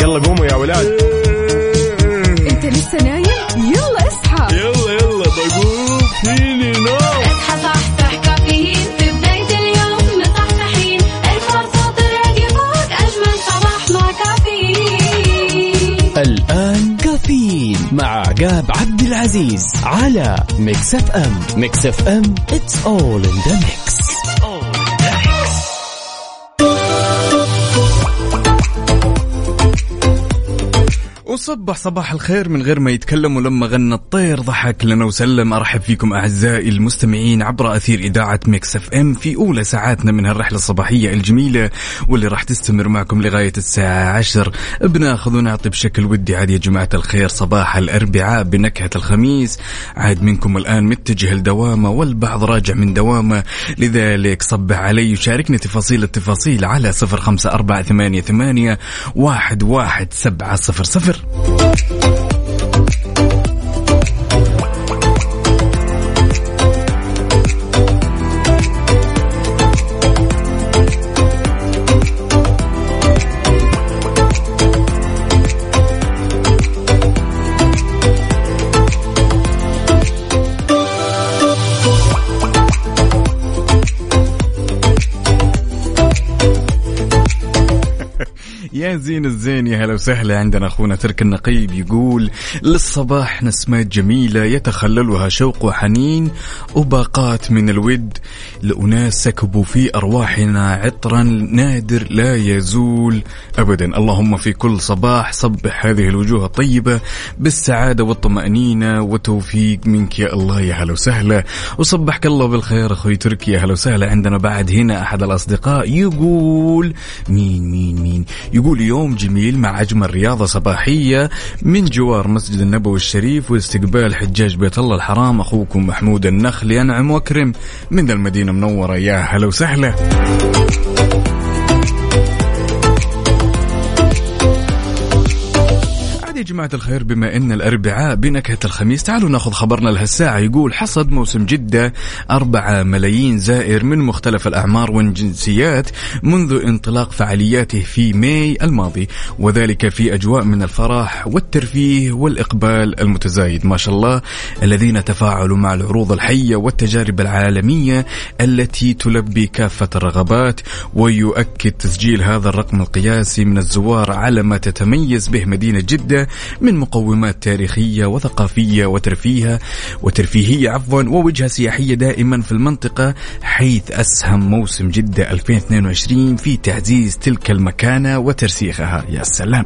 يلا قوموا يا ولاد. انت لسه نايم؟ يلا اصحى. يلا يلا بقوم. فيني نوم. اصحى صحصح كافيين. في بداية اليوم مصحصحين الفرصة تراقي فوق أجمل صباح مع كافيين. الآن كافيين مع عقاب عبد العزيز على Mix FM. Mix FM it's all in the mix. وصبح صباح الخير من غير ما يتكلم ولما غنى الطير ضحك لنا وسلم. أرحب فيكم أعزائي المستمعين عبر أثير إذاعة Mix FM في أولى ساعاتنا من هالرحلة الصباحية الجميلة واللي راح تستمر معكم لغاية الساعة 10 بناخذ ونعطي بشكل ودي. عاد يا جماعة الخير صباح الأربعاء بنكهة الخميس. عاد منكم الآن متجه لدوامة والبعض راجع من دوامة. لذلك صبح علي وشاركني تفاصيل التفاصيل على صفر خمسة أربعة ثمانية ثمانية واحد واحد سبعة صفر صفر. 嗯。زين الزين. يا هلا وسهلا. عندنا أخونا ترك النقيب يقول للصباح نسمات جميلة يتخللها شوق وحنين وباقات من الود. لاناس سكبوا في أرواحنا عطرا نادر لا يزول ابدا. اللهم في كل صباح صبح هذه الوجوه الطيبة بالسعادة والطمأنينة وتوفيق منك. يا الله يا هلا وسهلا. وصبحك الله بالخير أخوي تركي يا هلا وسهلا. عندنا بعد هنا أحد الأصدقاء يقول مين مين مين؟ يقول يوم جميل مع أجمل رياضة صباحية من جوار مسجد النبوي الشريف واستقبال حجاج بيت الله الحرام أخوكم محمود النخل ينعم وأكرم من المدينة المنورة. يا هلا وسهلا. يا جماعة الخير بما أن الأربعاء بنكهة الخميس تعالوا ناخذ خبرنا لهالساعة يقول حصد موسم جدة أربعة ملايين زائر من مختلف الأعمار والجنسيات منذ انطلاق فعالياته في ماي الماضي وذلك في أجواء من الفرح والترفيه والإقبال المتزايد. ما شاء الله الذين تفاعلوا مع العروض الحية والتجارب العالمية التي تلبي كافة الرغبات ويؤكد تسجيل هذا الرقم القياسي من الزوار على ما تتميز به مدينة جدة من مقومات تاريخية وثقافية وترفيهية وترفيهية عفوا ووجهة سياحية دائما في المنطقة حيث أسهم موسم جدة 2022 في تعزيز تلك المكانة وترسيخها. يا سلام.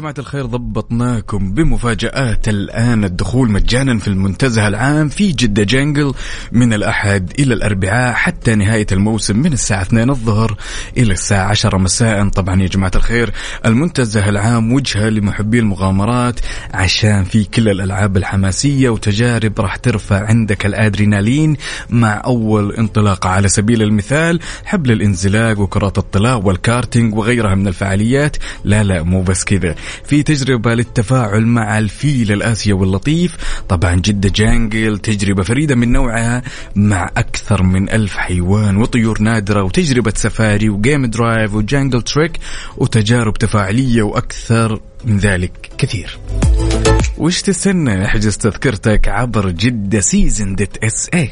جماعة الخير ضبطناكم بمفاجآت الآن. الدخول مجانا في المنتزه العام في جدة جانجل من الأحد إلى الأربعاء حتى نهاية الموسم من الساعة 2 الظهر إلى الساعة 10 مساء. طبعا يا جماعة الخير المنتزه العام وجهة لمحبي المغامرات عشان في كل الألعاب الحماسية وتجارب راح ترفع عندك الأدرينالين مع أول انطلاقة على سبيل المثال حبل الانزلاق وكرات الطلاء والكارتينج وغيرها من الفعاليات. لا لا مو بس كذا. في تجربة للتفاعل مع الفيل الآسيوي اللطيف. طبعا جدة Jungle تجربة فريدة من نوعها مع أكثر من ألف حيوان وطيور نادرة وتجربة سفاري و game drive و jungle trek وتجارب تفاعلية وأكثر من ذلك كثير. وش تستنى؟ احجز تذكرتك عبر جدة Season dot SA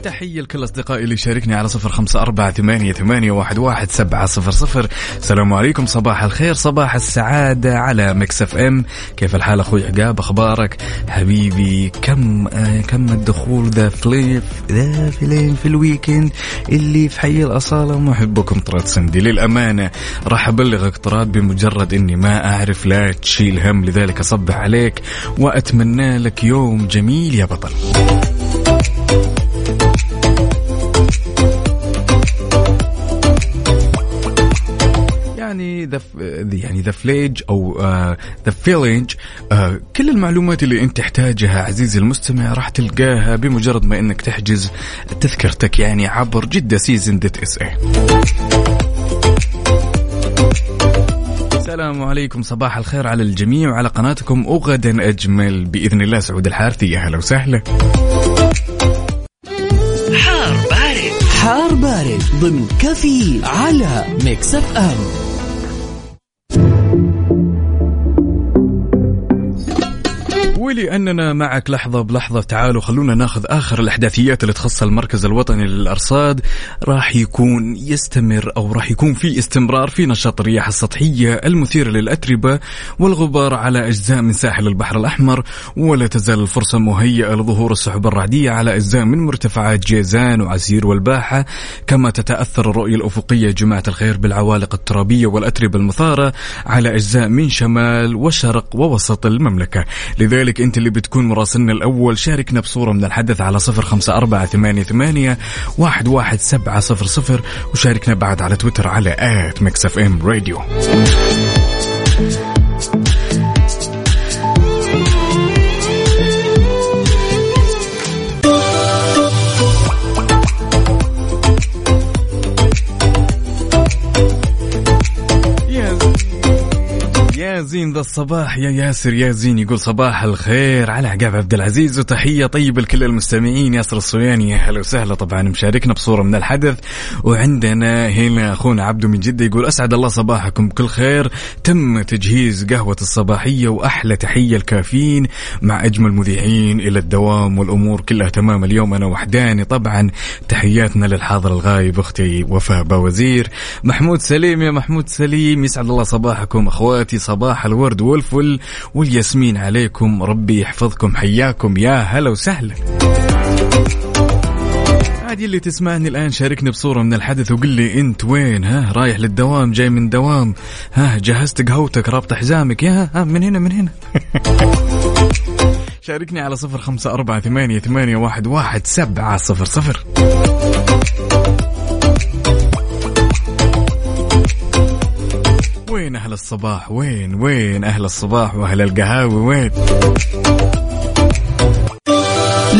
تحية لكل أصدقائي اللي شاركني على صفر خمسة أربعة ثمانية, ثمانية واحد, واحد سبعة صفر صفر. السلام عليكم. صباح الخير. صباح السعادة على Mix FM. كيف الحال أخوي عقاب؟ أخبارك؟ حبيبي كم آه كم الدخول The Village The Village في ال weekend اللي في حي الأصالة؟ محبكم طراد سندي. للأمانة راح أبلغك طراد بمجرد إني ما أعرف لا تشيل هم. لذلك أصبح عليك وأتمنى لك يوم جميل يا بطل. يعني ذا يعني The Village أو The Village كل المعلومات اللي أنت تحتاجها عزيزي المستمع راح تلقاها بمجرد ما إنك تحجز تذكرتك يعني عبر جدة Season dot SA السلام عليكم صباح الخير على الجميع وعلى قناتكم وغدا أجمل بإذن الله. سعود الحارثي يا هلا وسهلا. حار بارد. حار بارد ضمن كفي على Mix FM. ولأننا معك لحظة بلحظة. تعالوا خلونا ناخذ آخر الأحداثيات اللي تخص المركز الوطني للأرصاد. راح يكون يستمر أو راح يكون في استمرار في نشاط الرياح السطحية المثيرة للأتربة والغبار على أجزاء من ساحل البحر الأحمر. ولا تزال الفرصة مهيئة لظهور السحب الرعدية على أجزاء من مرتفعات جيزان وعسير والباحة. كما تتأثر الرؤية الأفقية جماعة الخير بالعوالق الترابية والأتربة المثارة على أجزاء من شمال وشرق ووسط المملكة. لذلك أنت اللي بتكون مراسلنا الأول. شاركنا بصورة من الحدث على صفر خمسة أربعة ثمانية, ثمانية واحد, واحد سبعة صفر صفر وشاركنا بعد على تويتر على at Mix FM Radio. زين ذا الصباح. يا ياسر يا زين يقول صباح الخير. على عقاب عبد العزيز وتحية طيبه لكل المستمعين. ياسر الصوياني يا هلا وسهلا. طبعا مشاركنا بصورة من الحدث. وعندنا هنا أخونا عبدو من جدة يقول أسعد الله صباحكم بكل خير. تم تجهيز قهوة الصباحية وأحلى تحية الكافيين مع أجمل مذيعين إلى الدوام والأمور كلها تمام. اليوم أنا وحداني طبعا. تحياتنا للحاضر الغايب أختي وفاء باوزير. محمود سليم يا محمود سليم يسعد الله صباحكم. أخواتي صباح الورد والفل والياسمين عليكم. ربي يحفظكم حياكم. يا هلا وسهلا. عادي اللي تسمعني الآن شاركني بصورة من الحدث وقل لي أنت وين؟ ها رايح للدوام جاي من دوام ها جهزت قهوتك رابط حزامك. يا ها من هنا من هنا. شاركني على صفر خمسة أربعة ثمانية, ثمانية واحد, واحد سبعة صفر صفر. وين أهل الصباح؟ وين وين أهل الصباح وأهل القهاوي؟ وين؟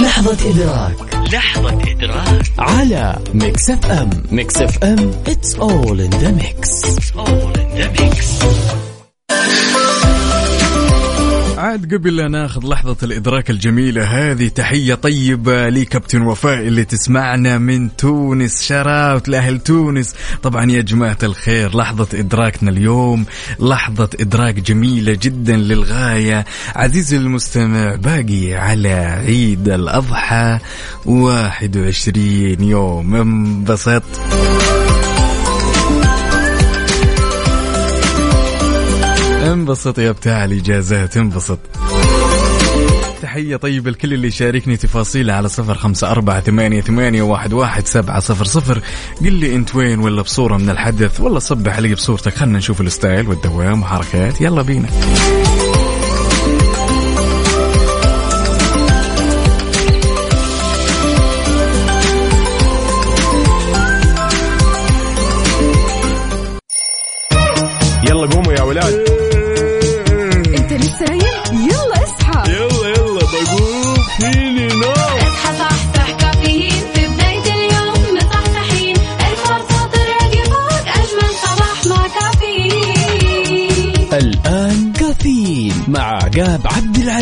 لحظة إدراك. لحظة إدراك. على Mix FM. Mix FM it's all in the mix. It's all in the mix. عاد قبل لا ناخذ لحظة الإدراك الجميلة هذه تحية طيبة لكابتن وفاء اللي تسمعنا من تونس. shout out لأهل تونس. طبعا يا جماعة الخير لحظة إدراكنا اليوم لحظة إدراك جميلة جدا للغاية. عزيزي المستمع باقي على عيد الأضحى 21 يوم. انبسط. انبسط يا بتاع الإجازات انبسط. تحية طيبة لكل اللي يشاركني تفاصيله على صفر خمسة أربعة ثمانية, ثمانية واحد, واحد سبعة صفر صفر. قل لي أنت وين ولا بصورة من الحدث ولا صبح علي بصورتك. خلنا نشوف الستايل والدوام وحركات. يلا بينا.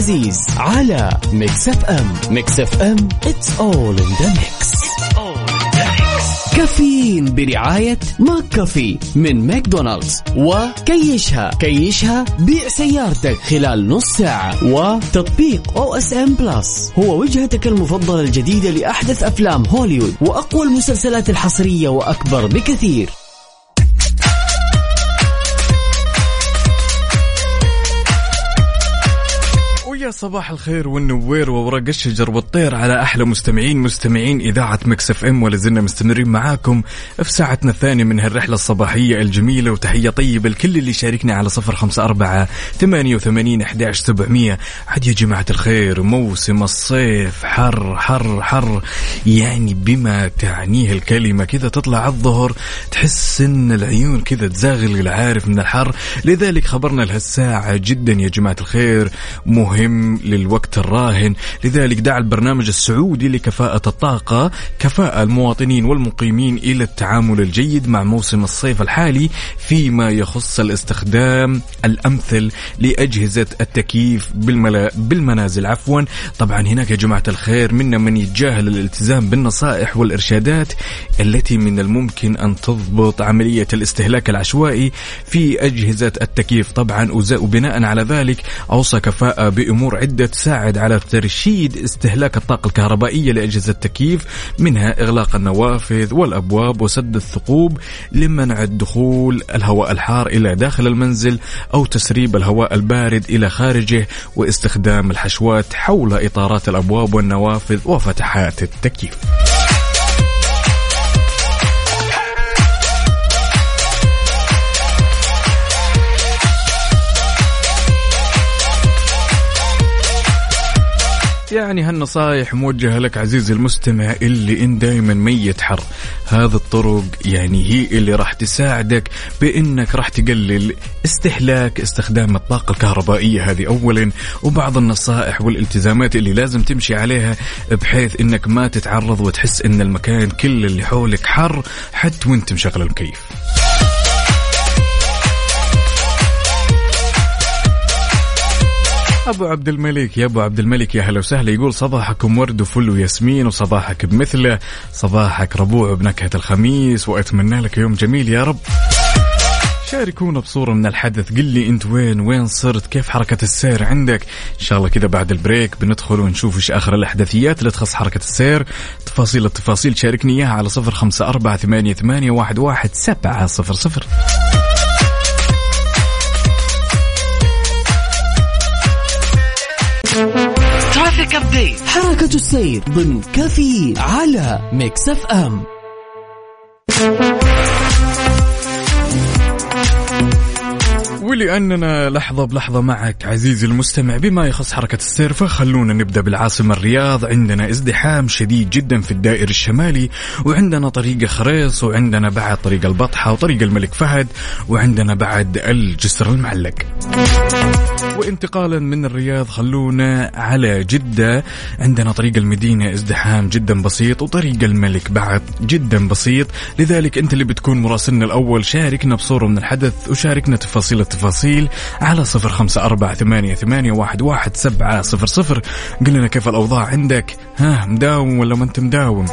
العزيز على Mix FM Mix FM it's all in the mix. كافيين برعاية McCafé من ماكدونالدز وكيشها كيشها بيع سيارتك خلال نص ساعة وتطبيق OSN Plus هو وجهتك المفضلة الجديدة لأحدث أفلام هوليوود وأقوى المسلسلات الحصرية وأكبر بكثير. صباح الخير والنوير وورق الشجر والطير على أحلى مستمعين مستمعين إذاعة Mix FM ولا زلنا مستمرين معاكم في ساعتنا الثانية من هالرحلة الصباحية الجميلة وتحية طيبة لكل اللي شاركنا على صفر خمسة أربعة ثمانية وثمانين احداش سبعمئه عاد يا جماعة الخير موسم الصيف حر حر حر. يعني بما تعنيه الكلمة كذا تطلع الظهر تحس إن العيون كذا تزاغل عارف من الحر. لذلك خبرنا لهالساعة جدا يا جماعة الخير مهم للوقت الراهن. لذلك دعا البرنامج السعودي لكفاءة الطاقة كفاءة المواطنين والمقيمين إلى التعامل الجيد مع موسم الصيف الحالي فيما يخص الاستخدام الأمثل لأجهزة التكييف بالملا بالمنازل. عفوا. طبعا هناك يا جماعة الخير منا من يتجاهل الالتزام بالنصائح والإرشادات التي من الممكن أن تضبط عملية الاستهلاك العشوائي في أجهزة التكييف. طبعا وبناء على ذلك أوصى كفاءة بأمور عدة تساعد على ترشيد استهلاك الطاقة الكهربائية لأجهزة التكييف منها إغلاق النوافذ والأبواب وسد الثقوب لمنع الدخول الهواء الحار إلى داخل المنزل أو تسريب الهواء البارد إلى خارجه واستخدام الحشوات حول إطارات الأبواب والنوافذ وفتحات التكييف. يعني هالنصايح موجهة لك عزيزي المستمع اللي إن دايما ميت حر. هذه الطرق يعني هي اللي راح تساعدك بإنك راح تقلل استهلاك استخدام الطاقة الكهربائية هذه اولا. وبعض النصائح والالتزامات اللي لازم تمشي عليها بحيث إنك ما تتعرض وتحس إن المكان كل اللي حولك حر حتى وأنت مشغل المكيف أبو عبد الملك يا أبو عبد الملك يا هلا وسهلا. يقول صباحكم ورد وفل وياسمين وصباحك بمثله صباحك ربوع بنكهة الخميس وأتمنى لك يوم جميل يا رب. شاركونا بصورة من الحدث. قل لي أنت وين وين صرت كيف حركة السير عندك؟ إن شاء الله كذا بعد البريك بندخل ونشوف إيش آخر الأحداثيات اللي تخص حركة السير. تفاصيل التفاصيل شاركني إياها على صفر خمسة أربعة ثمانية, ثمانية واحد, واحد سبعة صفر صفر. Traffic update حركة السير ضمن كافيين على Mix FM. ولأننا لحظة بلحظة معك عزيزي المستمع بما يخص حركة السير فخلونا نبدأ بالعاصمة الرياض. عندنا ازدحام شديد جدا في الدائر الشمالي وعندنا طريق خريص وعندنا بعد طريق البطحة وطريق الملك فهد وعندنا بعد الجسر المعلق. وانتقالا من الرياض خلونا على جدة. عندنا طريق المدينة ازدحام جدا بسيط وطريق الملك بعد جدا بسيط. لذلك أنت اللي بتكون مراسلنا الأول شاركنا بصورة من الحدث وشاركنا تفاصيل التفاصيل. على صفر خمسة أربعة ثمانية, ثمانية واحد, واحد سبعة صفر صفر. قل لنا كيف الأوضاع عندك؟ ها مداوم ولا ما أنت مداوم؟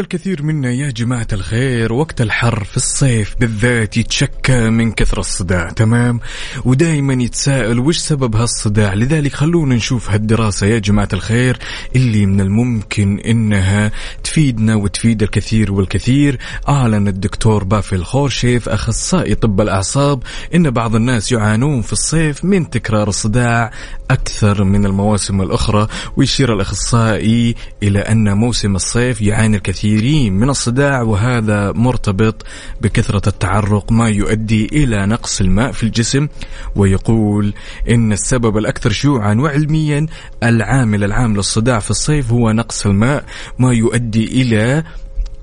الكثير منا يا جماعة الخير وقت الحر في الصيف بالذات يتشكى من كثر الصداع تمام؟ ودائما يتساءل وش سبب هالصداع؟ لذلك خلونا نشوف هالدراسة يا جماعة الخير اللي من الممكن إنها تفيدنا وتفيد الكثير والكثير. أعلن الدكتور بافي الخورشيف أخصائي طب الأعصاب إن بعض الناس يعانون في الصيف من تكرار الصداع أكثر من المواسم الأخرى ويشير الأخصائي إلى أن موسم الصيف يعاني الكثير كثيرين من الصداع وهذا مرتبط بكثرة التعرق ما يؤدي إلى نقص الماء في الجسم. ويقول إن السبب الأكثر شيوعا وعلميا العامل العام للصداع في الصيف هو نقص الماء ما يؤدي إلى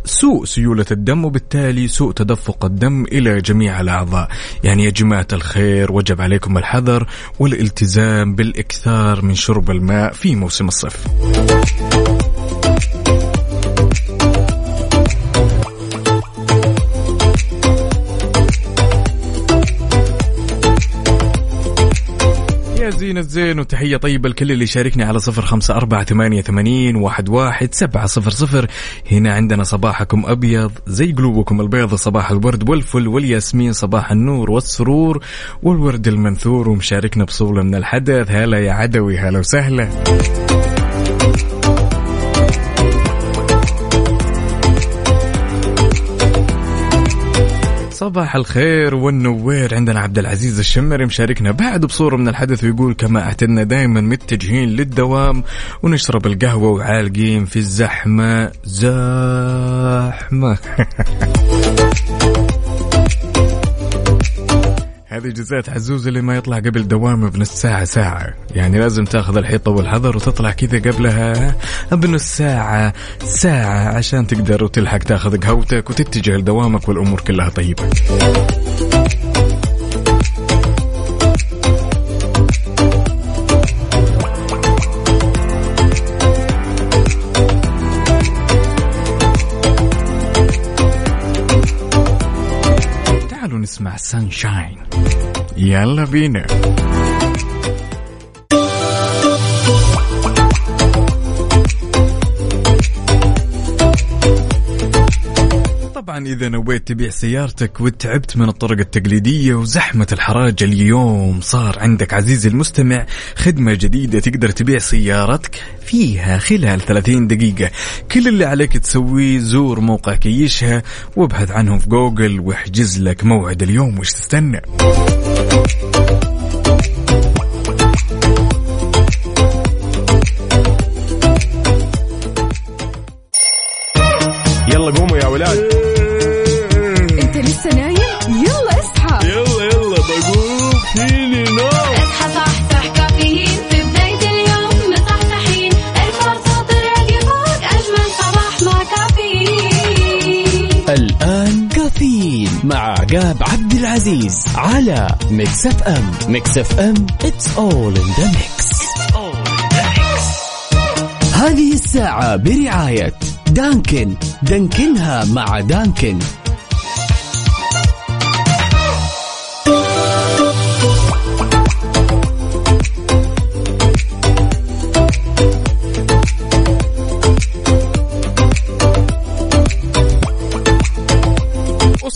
سوء سيولة الدم وبالتالي سوء تدفق الدم إلى جميع الأعضاء. يعني يا جماعة الخير وجب عليكم الحذر والالتزام بالإكثار من شرب الماء في موسم الصيف. من الزين وتحية طيبة لكل اللي شاركني على صفر خمسة أربعة ثمانية ثمانين واحد واحد سبعة صفر صفر. هنا عندنا صباحكم أبيض زي قلوبكم البيض صباح الورد والفل والياسمين صباح النور والسرور والورد المنثور ومشاركنا بصولة من الحدث. هلا يا عدوي هلا وسهلا. صباح الخير والنوير. عندنا عبد العزيز الشمري مشاركنا بعد بصورة من الحدث ويقول كما اعتدنا دائما متجهين للدوام ونشرب القهوة وعالقين في الزحمة. زحمة. هذه جزات عزوز اللي ما يطلع قبل دوامه بنص ساعة ساعة. يعني لازم تاخذ الحيطة والحذر وتطلع كذا قبلها. بنص ساعة ساعة عشان تقدر وتلحق تاخذ قهوتك وتتجه لدوامك والأمور كلها طيبة. تعالوا نسمع سانشاين يلا بينا طبعا إذا نويت تبيع سيارتك وتعبت من الطرق التقليدية وزحمة الحراج اليوم صار عندك عزيزي المستمع خدمة جديدة تقدر تبيع سيارتك فيها خلال 30 دقيقة. كل اللي عليك تسويه زور موقع كيشها وابحث عنهم في جوجل واحجز لك موعد اليوم وش تستنى. يلا قوموا يا ولاد. عقاب عبد العزيز على Mix FM Mix FM it's all in the mix. هذه الساعة برعاية Dunkin. دانكنها مع Dunkin.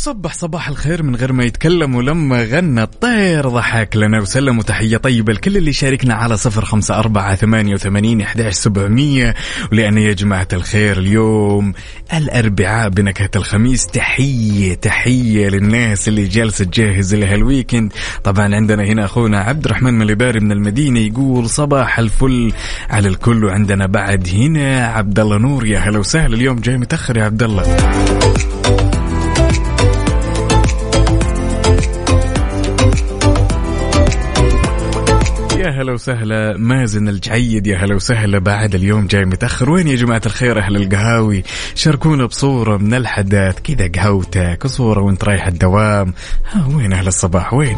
وصبح صباح الخير من غير ما يتكلم ولما غنى الطير ضحك لنا وسلم وتحية طيبة لكل اللي شاركنا على صفر خمسة أربعة ثمانية وثمانين إحداش سبعمية. ولأن يا جماعة الخير اليوم الأربعاء بنكهة الخميس. تحية تحية للناس اللي جالسة تجهز لها الويكند. طبعا عندنا هنا أخونا عبد الرحمن مليباري من المدينة يقول صباح الفل على الكل. وعندنا بعد هنا عبد الله نور. يا هلا وسهلا. اليوم جاي متأخر يا عبد الله. يا هلا وسهلا. مازن الجعيد يا هلا وسهلا. بعد اليوم جاي متأخر. وين يا جماعة الخير أهل القهاوي؟ شاركونا بصورة من الحدث كذا قهوتك صورة وانت رايح الدوام. ها وين أهل الصباح؟ وين؟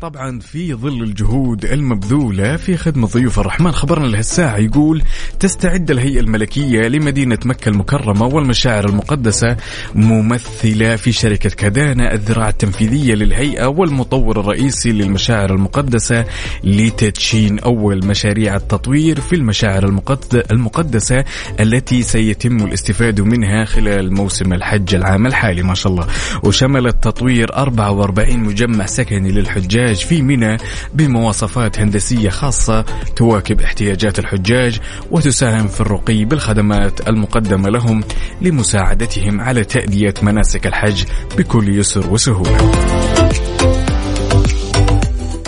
طبعا في ظل الجهود المبذولة في خدمة ضيوف الرحمن. خبرنا لهالساعة يقول تستعد الهيئة الملكية لمدينة مكة المكرمة والمشاعر المقدسة ممثلة في شركة كدانا الذراع التنفيذية للهيئة والمطور الرئيسي للمشاعر المقدسة لتدشين أول مشاريع التطوير في المشاعر المقد- المقدسة التي سيتم الاستفادة منها خلال موسم الحج العام الحالي. ما شاء الله. وشملت تطوير 44 مجمع سكني للحجاج. في منى بمواصفات هندسية خاصة تواكب احتياجات الحجاج وتساهم في الرقي بالخدمات المقدمة لهم لمساعدتهم على تأدية مناسك الحج بكل يسر وسهولة.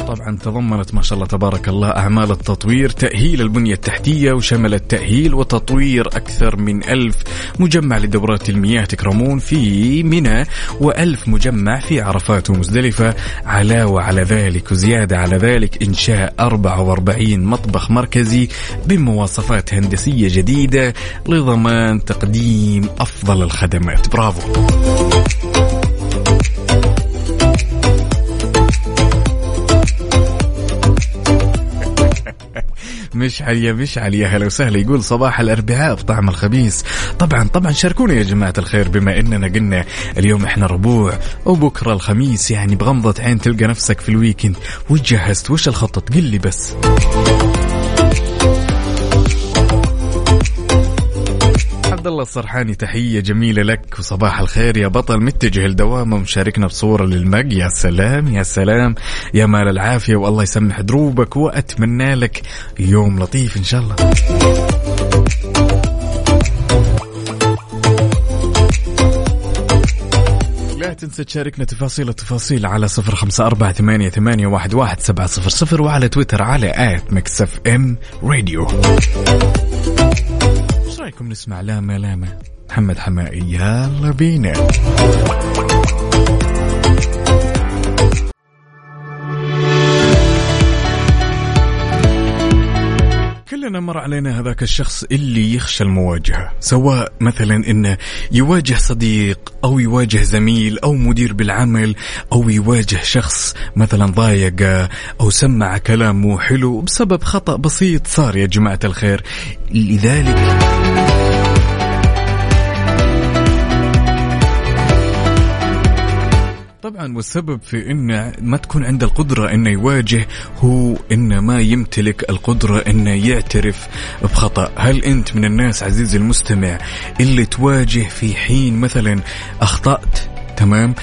طبعا تضمنت ما شاء الله تبارك الله أعمال التطوير تأهيل البنية التحتية وشملت تأهيل وتطوير أكثر من ألف مجمع لدورات المياه تكرمون في منى وألف مجمع في عرفات ومزدلفة. علاوة على ذلك وزيادة على ذلك إنشاء 44 مطبخ مركزي بمواصفات هندسية جديدة لضمان تقديم أفضل الخدمات. برافو. مشعل يا مشعل يا هلا وسهلا. يقول صباح الأربعاء بطعم الخبيث طبعا طبعا شاركونا يا جماعة الخير بما إننا قلنا اليوم إحنا ربوع وبكرة الخميس. يعني بغمضة عين تلقى نفسك في الويكند. وش جهزت وش الخطط قل لي بس. الله الصرحاني تحية جميلة لك وصباح الخير يا بطل. متجه لدوامه ومشاركنا بصورة للمق يا سلام يا سلام. يا مال العافية والله يسمح دروبك وأتمنى لك يوم لطيف إن شاء الله. لا تنسى تشاركنا تفاصيل التفاصيل على صفر خمسة أربعة ثمانية, ثمانية واحد, واحد سبعة صفر صفر وعلى تويتر على at Mix FM Radio. رايكم نسمع لما لما محمد حماقي يلا بينا. كلنا مر علينا هذاك الشخص اللي يخشى المواجهة سواء مثلا انه يواجه صديق أو يواجه زميل أو مدير بالعمل أو يواجه شخص مثلا ضايقه أو سمع كلام مو حلو بسبب خطأ بسيط صار يا جماعة الخير. لذلك طبعا والسبب في إنه ما تكون عنده القدرة إنه يواجه هو إنه ما يمتلك القدرة إنه يعترف بخطأ، هل أنت من الناس عزيزي المستمع اللي تواجه في حين مثلا أخطأت تمام؟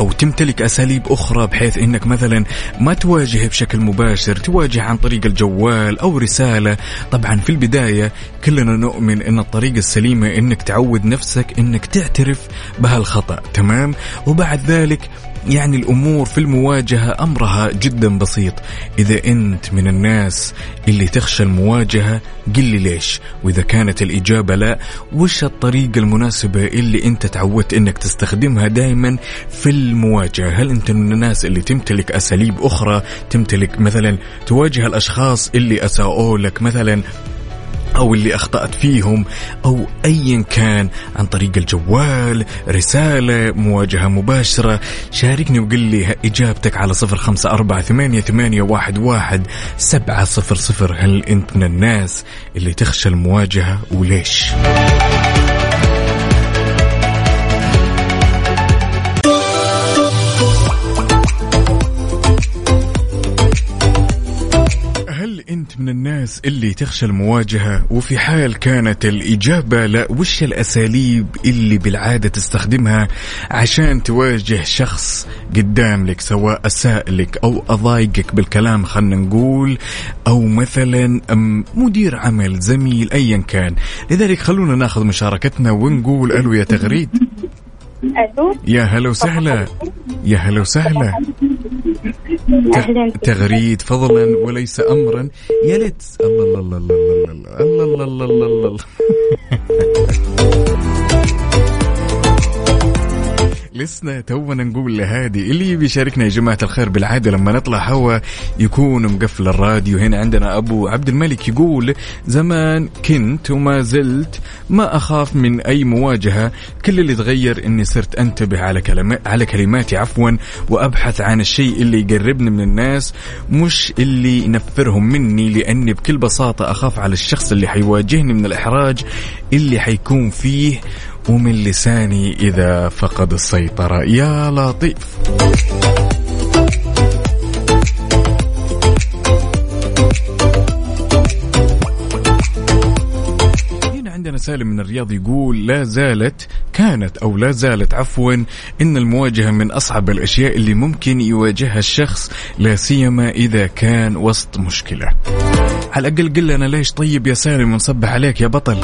أو تمتلك أساليب أخرى بحيث إنك مثلا ما تواجه بشكل مباشر تواجه عن طريق الجوال أو رسالة؟ طبعا في البداية كلنا نؤمن إن الطريقة السليمة إنك تعود نفسك إنك تعترف بهالخطأ تمام؟ وبعد ذلك يعني الأمور في المواجهة أمرها جدا بسيط. إذا أنت من الناس اللي تخشى المواجهة قل لي ليش. وإذا كانت الإجابة لا وش الطريقة المناسبة اللي أنت تعودت إنك تستخدمها دائما في المواجهة؟ هل أنت من الناس اللي تمتلك أساليب أخرى؟ تمتلك مثلا تواجه الأشخاص اللي أساءوا لك مثلا أو اللي أخطأت فيهم أو ايا كان عن طريق الجوال رسالة مواجهة مباشرة. شاركني وقل لي إجابتك على صفر خمسة أربعة ثمانية, ثمانية واحد, واحد سبعة صفر صفر. هل أنت من الناس اللي تخشى المواجهة وليش؟ الناس اللي تخشى المواجهة وفي حال كانت الإجابة لا وش الأساليب اللي بالعادة تستخدمها عشان تواجه شخص قدام لك سواء أساء لك أو أضايقك بالكلام خلنا نقول أو مثلا مدير عمل زميل أيا كان. لذلك خلونا ناخذ مشاركتنا ونقول ألو يا تغريد؟ ألو؟ يا هلا وسهلا. يا هلا وسهلا. تغريد فضلا وليس امرا. يا ليت. الله الله الله الله الله الله الله الله الله الله. لسنا تونا نقول لهادي اللي يبي يشاركنا يا جماعة الخير بالعادة لما نطلع هوا يكون مقفل الراديو. هنا عندنا أبو عبد الملك يقول زمان كنت وما زلت ما أخاف من أي مواجهة. كل اللي تغير إني صرت أنتبه على كلمات على كلماتي عفوا وأبحث عن الشيء اللي يقربني من الناس مش اللي ينفرهم مني. لأني بكل بساطة أخاف على الشخص اللي حيواجهني من الإحراج اللي حيكون فيه ومن لساني إذا فقد السيطرة يا لطيف عندنا سالم من الرياض يقول لا زالت كانت أو لا زالت عفوا إن المواجهة من أصعب الأشياء اللي ممكن يواجهها الشخص لا سيما إذا كان وسط مشكلة. على الأقل قل لنا ليش طيب يا سالم ونصبح عليك يا بطل.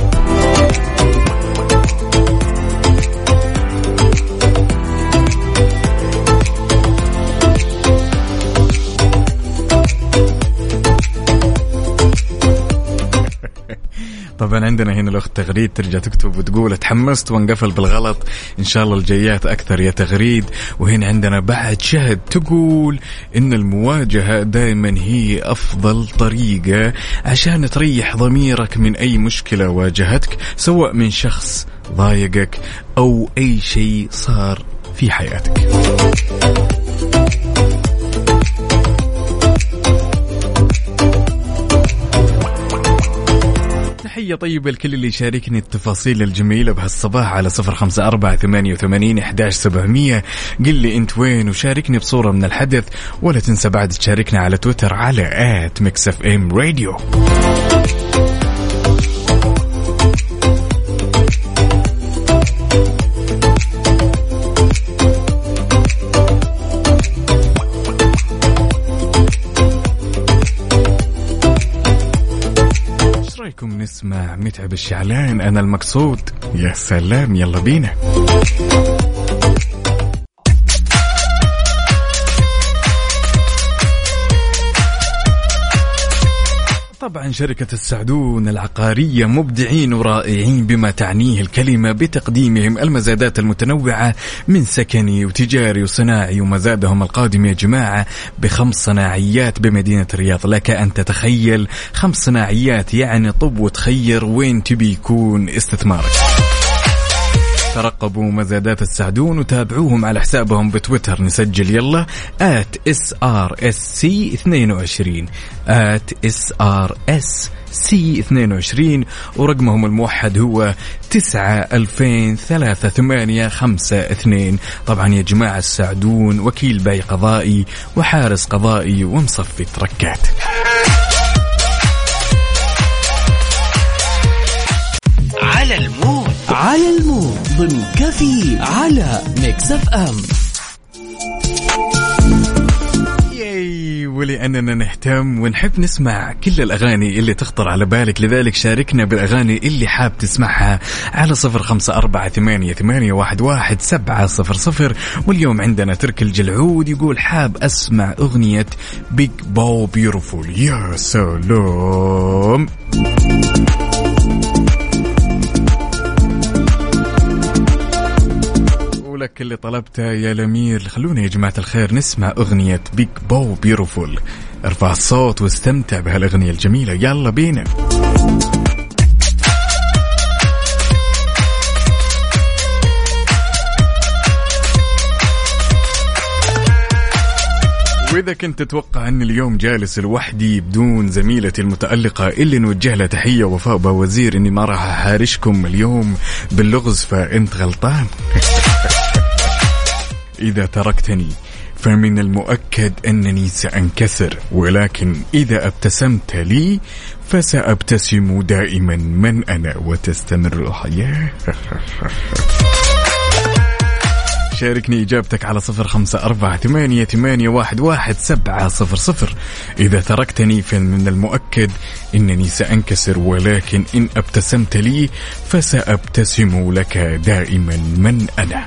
طبعا عندنا هنا الأخت تغريد ترجع تكتب وتقول تحمست وانقفل بالغلط إن شاء الله الجيات أكثر يا تغريد. وهنا عندنا بعد شهد تقول إن المواجهة دائما هي أفضل طريقة عشان تريح ضميرك من أي مشكلة واجهتك سواء من شخص ضايقك أو أي شيء صار في حياتك. تحية طيبة لكل اللي يشاركني التفاصيل الجميلة بهالصباح على صفر خمسة أربعة ثمانية وثمانين إحداش سبعمية. قل لي أنت وين وشاركني بصورة من الحدث ولا تنسى بعد تشاركنا على تويتر على at Mix FM Radio نسمع متعب الشعلان أنا المقصود. يا سلام يلا بينا. طبعا شركة السعدون العقارية مبدعين ورائعين بما تعنيه الكلمة بتقديمهم المزادات المتنوعة من سكني وتجاري وصناعي ومزادهم القادم يا جماعة بخمس صناعيات بمدينة الرياض. لك أن تتخيل خمس صناعيات يعني طب وتخير وين تبي يكون استثمارك. ترقبوا مزادات السعدون وتابعوهم على حسابهم بتويتر. نسجل يلا at srsc 22 at srsc 22 ورقمهم الموحد هو 9 2000 3 8 5 2 طبعا يا جماعة السعدون وكيل بيع قضائي وحارس قضائي ومصفي تركات. على ال mood. على ال mood. ضمن كافيين على Mix FM ولأننا نهتم ونحب نسمع كل الأغاني اللي تخطر على بالك. لذلك شاركنا بالأغاني اللي حاب تسمعها على صفر خمسة أربعة ثمانية, ثمانية واحد, واحد سبعة صفر صفر. واليوم عندنا ترك الجلعود يقول حاب أسمع أغنية بيج باو Beautiful يا سلام. ولك اللي طلبته يا الأمير. خلونا يا جماعة الخير نسمع أغنية بيج بو Beautiful ارفع الصوت واستمتع بهالأغنية الجميلة. يلا بينا. وإذا كنت تتوقع أن اليوم جالس لوحدي بدون زميلتي المتألقة اللي نوجه لها تحية وفاء وزير إني ما راح أحارشكم اليوم باللغز فأنت غلطان. إذا تركتني فمن المؤكد أنني سأنكسر ولكن إذا أبتسمت لي فسأبتسم دائما من أنا وتستمر الحياة. شاركني إجابتك على صفر خمسة أربعة ثمانية, ثمانية واحد, واحد سبعة صفر صفر. إذا تركتني فمن المؤكد أنني سأنكسر ولكن إن أبتسمت لي فسأبتسم لك دائما من أنا.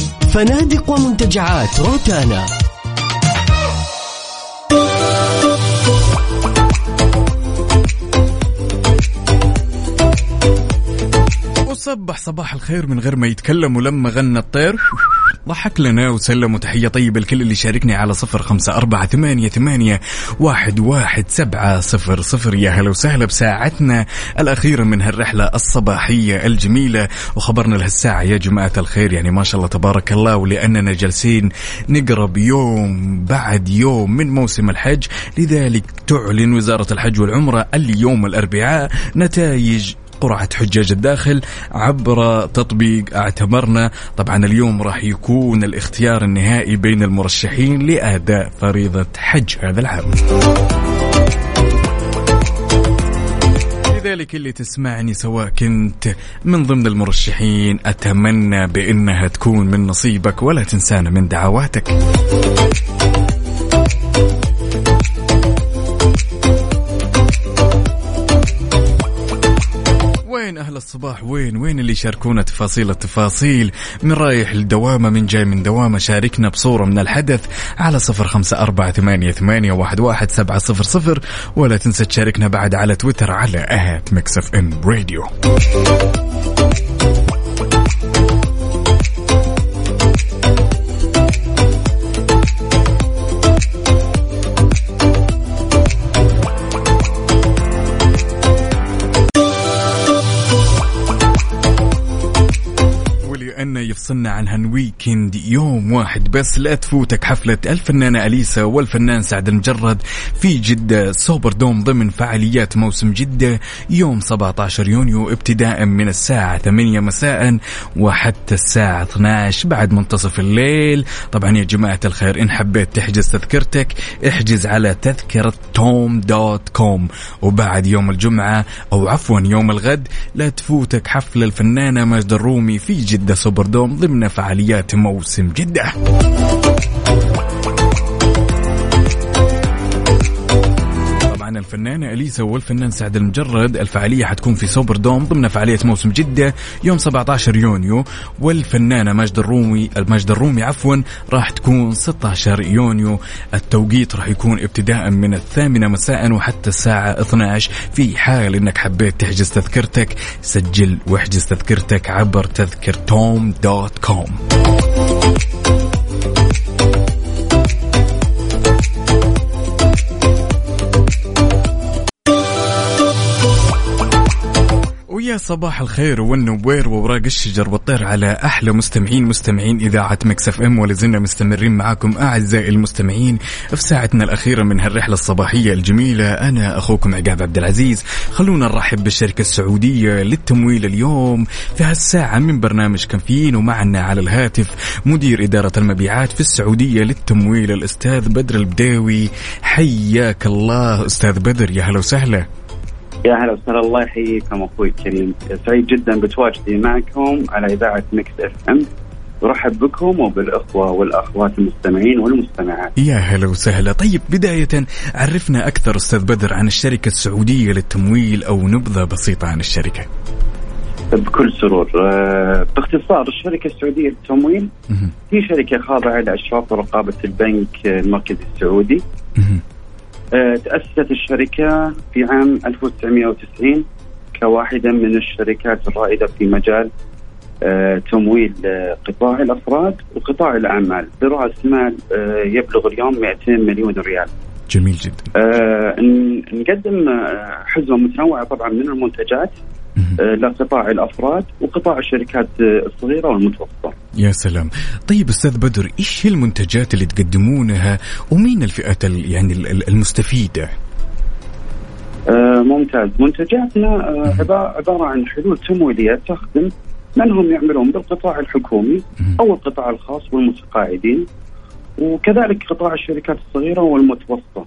فنادق ومنتجعات روتانا. وصبح صباح الخير من غير ما يتكلم ولما غنى الطير. ضحك لنا وسلم وتحية طيبة لكل اللي شاركني على صفر خمسة أربعة ثمانية, ثمانية واحد, واحد سبعة صفر صفر. يا هلا وسهلا بساعتنا الأخيرة من هالرحلة الصباحية الجميلة. وخبرنا لهالساعة يا جماعة الخير. يعني ما شاء الله تبارك الله ولأننا جالسين نقرب يوم بعد يوم من موسم الحج. لذلك تعلن وزارة الحج والعمرة اليوم الأربعاء نتائج قرعة حجاج الداخل عبر تطبيق اعتبرنا طبعا اليوم راح يكون الاختيار النهائي بين المرشحين لأداء فريضة حج هذا العام. لذلك اللي تسمعني سواء كنت من ضمن المرشحين أتمنى بأنها تكون من نصيبك ولا تنسانا من دعواتك. وين أهل الصباح؟ وين؟ وين اللي يشاركونا تفاصيل التفاصيل؟ من رايح لدوامة من جاي من دوامة. شاركنا بصورة من الحدث على صفر خمسة أربعة ثمانية, ثمانية واحد, واحد سبعة صفر صفر. ولا تنسى تشاركنا بعد على تويتر على at Mix FM Radio. يفصلنا عن هال weekend يوم واحد. بس لا تفوتك حفلة الفنانة أليسا والفنان سعد لمجرد في جدة Super Dome ضمن فعاليات موسم جدة يوم 17 يونيو ابتداء من الساعة 8 مساء وحتى الساعة 12 بعد منتصف الليل. طبعا يا جماعة الخير إن حبيت تحجز تذكرتك احجز على تذكرة توم dot com. وبعد يوم الجمعة أو عفوا يوم الغد لا تفوتك حفل الفنانة ماجدة الرومي في جدة Super Dome ضمن فعاليات موسم جدة. طبعا الفنانة أليسا والفنان سعد لمجرد. الفعالية حتكون في Super Dome ضمن فعالية موسم جدة يوم 17 يونيو. والفنانة ماجد الرومي الماجد الرومي عفوا راح تكون 16 يونيو. التوقيت راح يكون ابتداء من الثامنة مساء وحتى الساعة 12 في حال إنك حبيت تحجز تذكرتك سجل واحجز تذكرتك عبر تذكر توم dot com. صباح الخير والنوير ووراق الشجر والطير على أحلى مستمعين مستمعين إذاعة Mix FM ولازلنا مستمرين معاكم أعزائي المستمعين في ساعتنا الأخيرة من هالرحلة الصباحية الجميلة. أنا أخوكم عقاب عبد العزيز. خلونا نرحب بالشركة السعودية للتمويل اليوم في هالساعة من برنامج كافيين ومعنا على الهاتف مدير إدارة المبيعات في السعودية للتمويل الأستاذ بدر البداوي. حياك الله أستاذ بدر يا هلا وسهلا. يا هلا وسهلا. الله يحييكم أخوي الكريم. سعيد جدا بتواجدي معكم على إذاعة Mix FM. أرحب بكم وبالإخوة والأخوات المستمعين والمستمعات. يا هلا وسهلا. طيب بداية عرفنا أكثر أستاذ بدر عن الشركة السعودية للتمويل أو نبذة بسيطة عن الشركة. بكل سرور. آه، باختصار الشركة السعودية للتمويل. هي شركة خاضعة لأشراف ورقابة البنك المركزي السعودي. آه، تأسست الشركة في عام 1990 كواحدة من الشركات الرائدة في مجال آه، تمويل آه، قطاع الأفراد وقطاع الأعمال. برأس مال يبلغ اليوم 200 مليون ريال. جميل جدا. نقدم حزمة متنوعة طبعا من المنتجات. لقطاع الأفراد وقطاع الشركات آه، الصغيرة والمتوسطة. يا سلام. طيب أستاذ بدر إيش هي المنتجات اللي تقدمونها ومين الفئات ال- يعني ال- ال- المستفيدة؟ آه، ممتاز. منتجاتنا آه، عبا- عبارة عن حلول تمويلية تخدم من هم يعملون بالقطاع الحكومي. أو القطاع الخاص والمتقاعدين وكذلك قطاع الشركات الصغيرة والمتوسطة.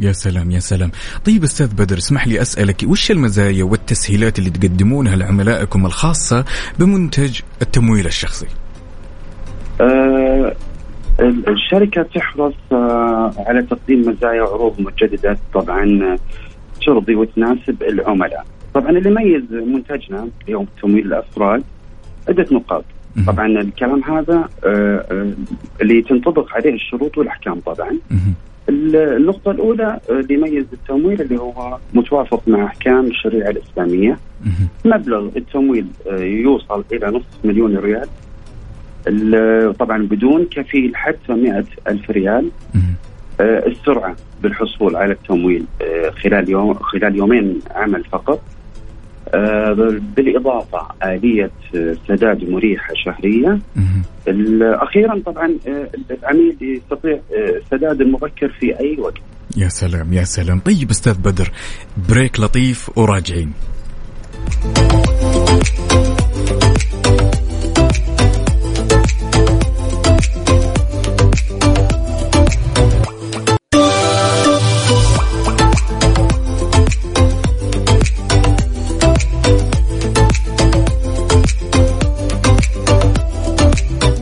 يا سلام يا سلام. طيب أستاذ بدر اسمح لي أسألك وش المزايا والتسهيلات اللي تقدمونها لعملائكم الخاصة بمنتج التمويل الشخصي؟ آه، ال- الشركة تحرص آه، على تقديم مزايا وعروض مجددة طبعا آه، ترضي وتناسب العملاء. طبعا اللي يميز منتجنا اليوم تمويل الأفراد عدة نقاط. طبعا الكلام هذا آه، اللي تنطبق عليه الشروط والأحكام طبعا. النقطة الأولى آه، اللي يميز التمويل اللي هو متوافق مع أحكام الشريعة الإسلامية. مبلغ التمويل آه، يوصل إلى نصف مليون ريال ال- طبعا بدون كفيل حتى مئة ألف ريال. آه، السرعة بالحصول على التمويل آه، خلال يوم خلال يومين عمل فقط آه، بالإضافة آلية آه، سداد مريحة شهرية. مهم. ال- أخيرا طبعا آه، العميل يستطيع آه، سداد المبكر في أي وقت. يا سلام يا سلام. طيب أستاذ بدر بريك لطيف وراجعين.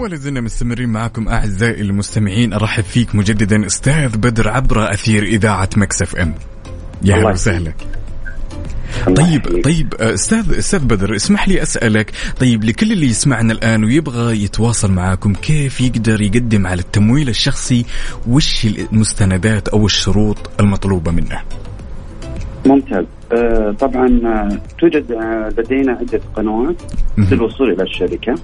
ولا زلنا مستمرين معكم أعزائي المستمعين أرحب فيك مجددا أستاذ بدر عبر أثير إذاعة مكسف إم. يا الله هلا يحييك. وسهلا طيب. طيب آه، أستاذ أستاذ بدر اسمح لي أسألك طيب لكل اللي يسمعنا الآن ويبغى يتواصل معاكم كيف يقدر يقدم على التمويل الشخصي؟ وش المستندات أو الشروط المطلوبة منه؟ ممتاز. آه طبعا آه، توجد لدينا عدة قنوات. للوصول إلى الشركة.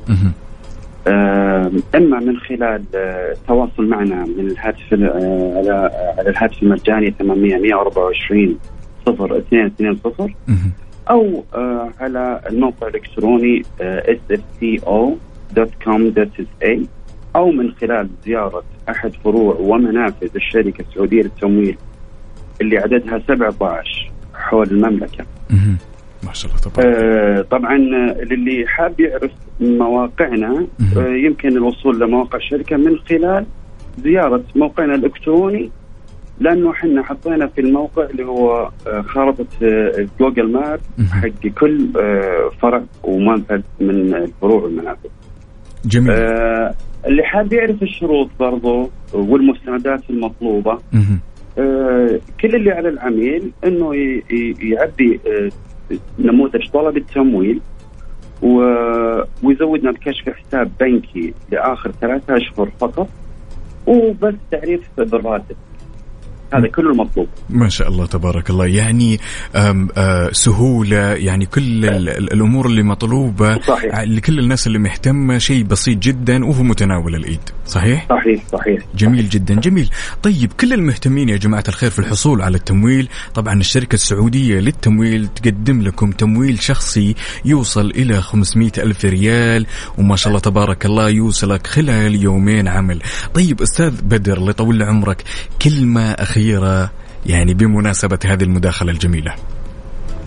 إما من خلال آه، التواصل معنا من الهاتف آه، على على الهاتف المجاني 800 124 0220 مهم. أو آه، على الموقع الإلكتروني آه، sfco.com.sa أو من خلال زيارة أحد فروع ومنافذ الشركة السعودية للتمويل اللي عددها 17 حول المملكة. ما شاء الله تبارك آه، طبعا للي حاب يعرف مواقعنا. آه، يمكن الوصول لمواقع الشركة من خلال زيارة موقعنا الإلكتروني لأنه إحنا حطينا في الموقع اللي هو خارطه آه، جوجل ماب. حق كل آه، فرع ومنفذ من الفروع والمنافذ. جميل آه، اللي حاب يعرف الشروط برضو والمستندات المطلوبة. آه، كل اللي على العميل إنه يعبي آه، نموذج طلب التمويل ويزودنا بكشف حساب بنكي لآخر ثلاثة أشهر فقط وبس تعريف بالراتب. هذا كله المطلوب. ما شاء الله تبارك الله. يعني آم آه سهولة يعني كل ال- ال- الأمور اللي مطلوبة صحيح. لكل الناس اللي مهتمة شيء بسيط جدا وهو متناول الإيد. صحيح؟ صحيح صحيح. جميل جدا جميل. طيب كل المهتمين يا جماعة الخير في الحصول على التمويل. طبعا الشركة السعودية للتمويل تقدم لكم تمويل شخصي يوصل إلى 500 ألف ريال وما شاء الله تبارك الله يوصلك خلال يومين عمل. طيب أستاذ بدر الله يطول عمرك كلمة أخيرة يعني بمناسبة هذه المداخلة الجميلة.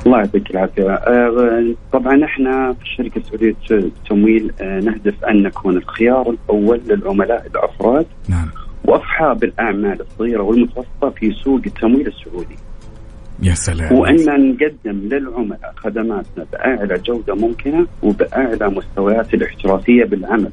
الله يعطيك العافية. آه، طبعا إحنا في الشركة السعودية للتمويل آه، نهدف أن نكون الخيار الأول للعملاء الأفراد نعم. وأصحاب الأعمال الصغيرة والمتوسطة في سوق التمويل السعودي. يا سلام. وأن نقدم للعملاء خدماتنا بأعلى جودة ممكنة وبأعلى مستويات الاحترافية بالعمل.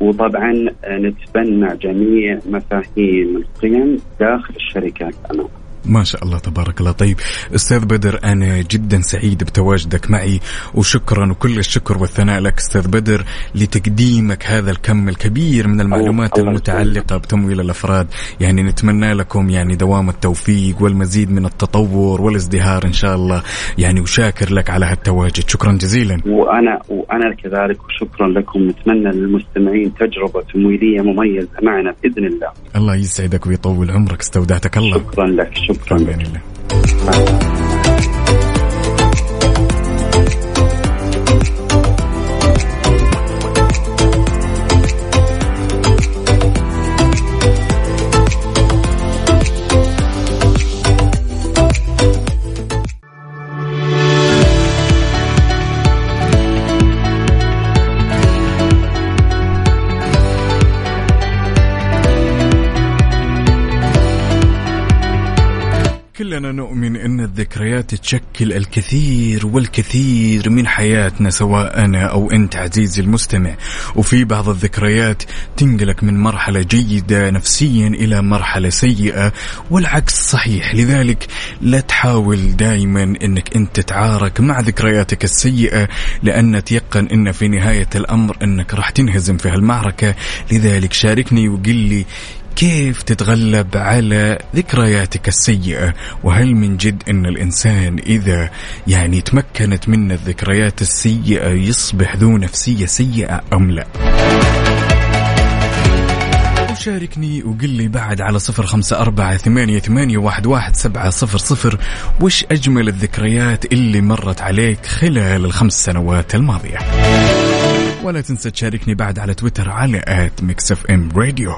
وطبعا آه، نتبنى جميع مفاهيم القيم داخل الشركات امام ما شاء الله تبارك الله. طيب أستاذ بدر أنا جدا سعيد بتواجدك معي وشكرا وكل الشكر والثناء لك أستاذ بدر لتقديمك هذا الكم الكبير من المعلومات المتعلقة بتمويل الأفراد. يعني نتمنى لكم يعني دوام التوفيق والمزيد من التطور والازدهار إن شاء الله. يعني وشاكر لك على هالتواجد. شكرا جزيلا. وأنا وأنا كذلك وشكرا لكم. نتمنى للمستمعين تجربة تمويلية مميزة معنا بإذن الله. الله يسعدك ويطول عمرك استودعتك الله. شكرا لك شكرا لك أمان الله كلنا نؤمن أن الذكريات تشكل الكثير والكثير من حياتنا سواء أنا أو أنت عزيزي المستمع. وفي بعض الذكريات تنقلك من مرحلة جيدة نفسيا إلى مرحلة سيئة والعكس صحيح. لذلك لا تحاول دائما أنك أنت تتعارك مع ذكرياتك السيئة لأن تيقن أن في نهاية الأمر أنك راح تنهزم في هالمعركة. لذلك شاركني وقل لي كيف تتغلب على ذكرياتك السيئة؟ وهل من جد أن الإنسان إذا يعني تمكنت من الذكريات السيئة يصبح ذو نفسية سيئة أم لا؟ وشاركني وقل لي بعد على صفر خمسة أربعة ثمانية, ثمانية واحد, واحد سبعة صفر صفر وش أجمل الذكريات اللي مرت عليك خلال الخمس سنوات الماضية؟ ولا تنسى تشاركني بعد على تويتر على at Mix FM Radio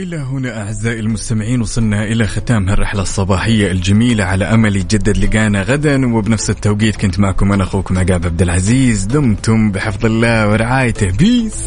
وإلى هنا أعزائي المستمعين وصلنا إلى ختام هالرحلة الصباحية الجميلة على أمل يتجدد لقانا غدا وبنفس التوقيت كنت معكم أنا أخوكم عقاب عبد العزيز دمتم بحفظ الله ورعايته. peace